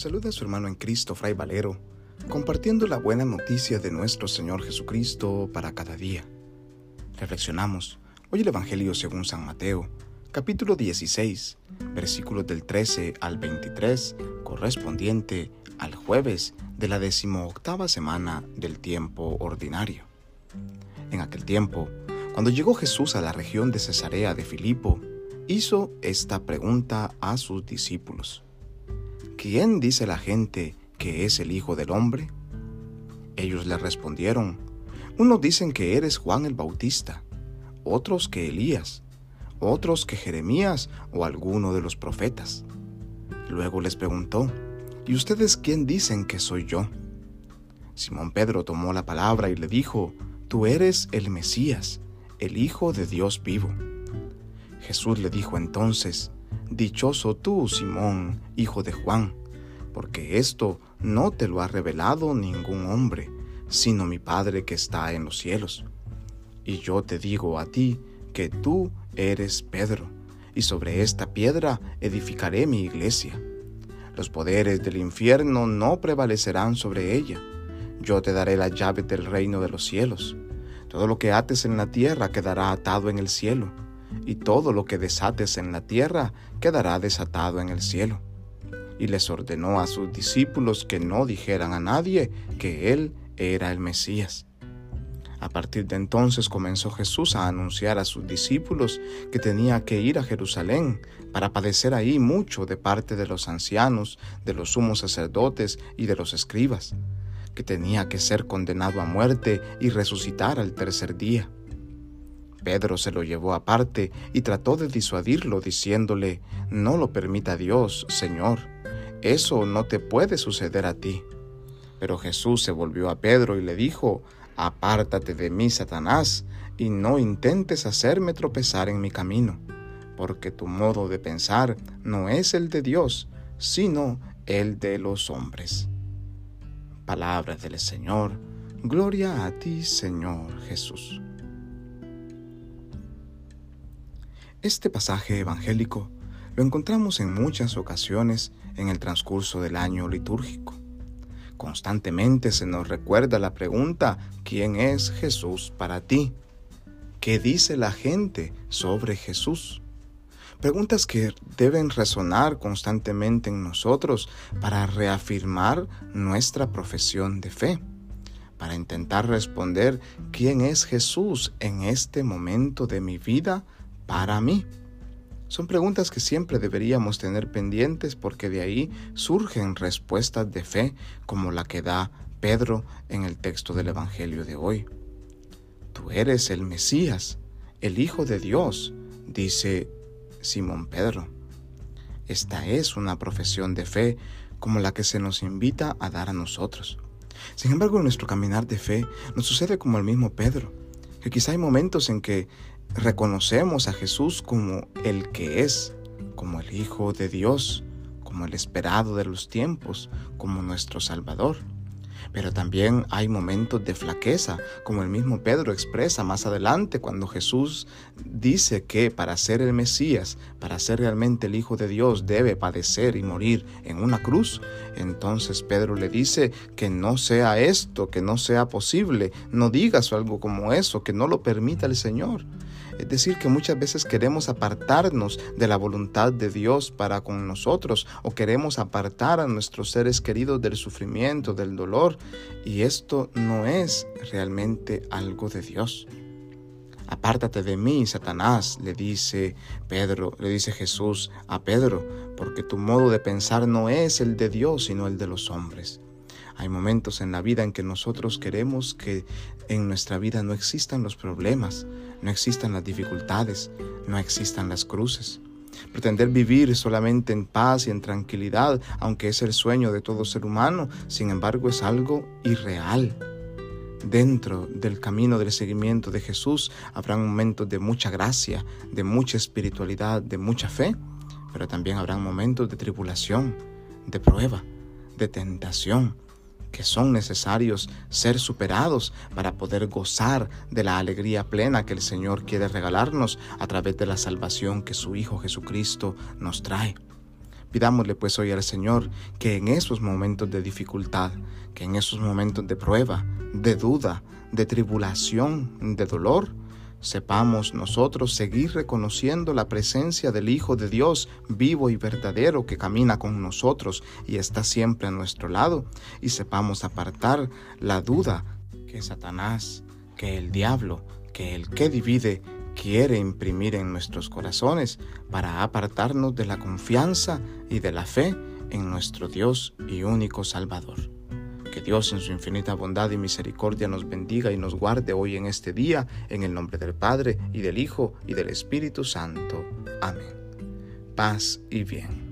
saluda a su hermano en Cristo, Fray Valero, compartiendo la buena noticia de nuestro Señor Jesucristo para cada día. Reflexionamos hoy el Evangelio según San Mateo, capítulo 16, versículos del 13 al 23, correspondiente al jueves de la decimoctava semana del tiempo ordinario. En aquel tiempo, cuando llegó Jesús a la región de Cesarea de Filipo, hizo esta pregunta a sus discípulos. ¿Quién dice la gente que es el Hijo del Hombre? Ellos le respondieron, unos dicen que eres Juan el Bautista, otros que Elías, otros que Jeremías o alguno de los profetas. Luego les preguntó, ¿y ustedes quién dicen que soy yo? Simón Pedro tomó la palabra y le dijo, Tú eres el Mesías, el Hijo de Dios vivo. Jesús le dijo entonces, Dichoso tú, Simón, hijo de Juan, porque esto no te lo ha revelado ningún hombre, sino mi Padre que está en los cielos. Y yo te digo a ti que tú eres Pedro, y sobre esta piedra edificaré mi iglesia. Los poderes del infierno no prevalecerán sobre ella. Yo te daré la llave del reino de los cielos. Todo lo que ates en la tierra quedará atado en el cielo y todo lo que desates en la tierra quedará desatado en el cielo. Y les ordenó a sus discípulos que no dijeran a nadie que Él era el Mesías. A partir de entonces comenzó Jesús a anunciar a sus discípulos que tenía que ir a Jerusalén para padecer ahí mucho de parte de los ancianos, de los sumos sacerdotes y de los escribas, que tenía que ser condenado a muerte y resucitar al tercer día Pedro se lo llevó aparte y trató de disuadirlo diciéndole, No lo permita Dios, Señor, eso no te puede suceder a ti. Pero Jesús se volvió a Pedro y le dijo, Apártate de mí, Satanás, y no intentes hacerme tropezar en mi camino, porque tu modo de pensar no es el de Dios, sino el de los hombres. Palabras del Señor, gloria a ti, Señor Jesús. Este pasaje evangélico lo encontramos en muchas ocasiones en el transcurso del año litúrgico. Constantemente se nos recuerda la pregunta, ¿quién es Jesús para ti? ¿Qué dice la gente sobre Jesús? Preguntas que deben resonar constantemente en nosotros para reafirmar nuestra profesión de fe, para intentar responder quién es Jesús en este momento de mi vida para mí? Son preguntas que siempre deberíamos tener pendientes porque de ahí surgen respuestas de fe como la que da Pedro en el texto del Evangelio de hoy. Tú eres el Mesías, el Hijo de Dios, dice Simón Pedro. Esta es una profesión de fe como la que se nos invita a dar a nosotros. Sin embargo, en nuestro caminar de fe nos sucede como al mismo Pedro, que quizá hay momentos en que reconocemos a Jesús como el que es, como el Hijo de Dios, como el esperado de los tiempos, como nuestro Salvador. Pero también hay momentos de flaqueza, como el mismo Pedro expresa más adelante cuando Jesús dice que para ser el Mesías, para ser realmente el Hijo de Dios, debe padecer y morir en una cruz. Entonces Pedro le dice que no sea esto, que no sea posible, no digas algo como eso, que no lo permita el Señor. Es decir, que muchas veces queremos apartarnos de la voluntad de Dios para con nosotros o queremos apartar a nuestros seres queridos del sufrimiento, del dolor, y esto no es realmente algo de Dios. Apártate de mí, Satanás, le dice Pedro, le dice Jesús a Pedro, porque tu modo de pensar no es el de Dios, sino el de los hombres. Hay momentos en la vida en que nosotros queremos que en nuestra vida no existan los problemas, no existan las dificultades, no existan las cruces. Pretender vivir solamente en paz y en tranquilidad, aunque es el sueño de todo ser humano, sin embargo es algo irreal. Dentro del camino del seguimiento de Jesús habrá momentos de mucha gracia, de mucha espiritualidad, de mucha fe, pero también habrá momentos de tribulación, de prueba, de tentación, que son necesarios ser superados para poder gozar de la alegría plena que el Señor quiere regalarnos a través de la salvación que su Hijo Jesucristo nos trae. Pidámosle pues hoy al Señor que en esos momentos de dificultad, que en esos momentos de prueba, de duda, de tribulación, de dolor, sepamos nosotros seguir reconociendo la presencia del Hijo de Dios vivo y verdadero que camina con nosotros y está siempre a nuestro lado, y sepamos apartar la duda que Satanás, que el diablo, que el que divide quiere imprimir en nuestros corazones para apartarnos de la confianza y de la fe en nuestro Dios y único Salvador. Que Dios en su infinita bondad y misericordia nos bendiga y nos guarde hoy en este día, en el nombre del Padre y del Hijo y del Espíritu Santo. Amén. Paz y bien.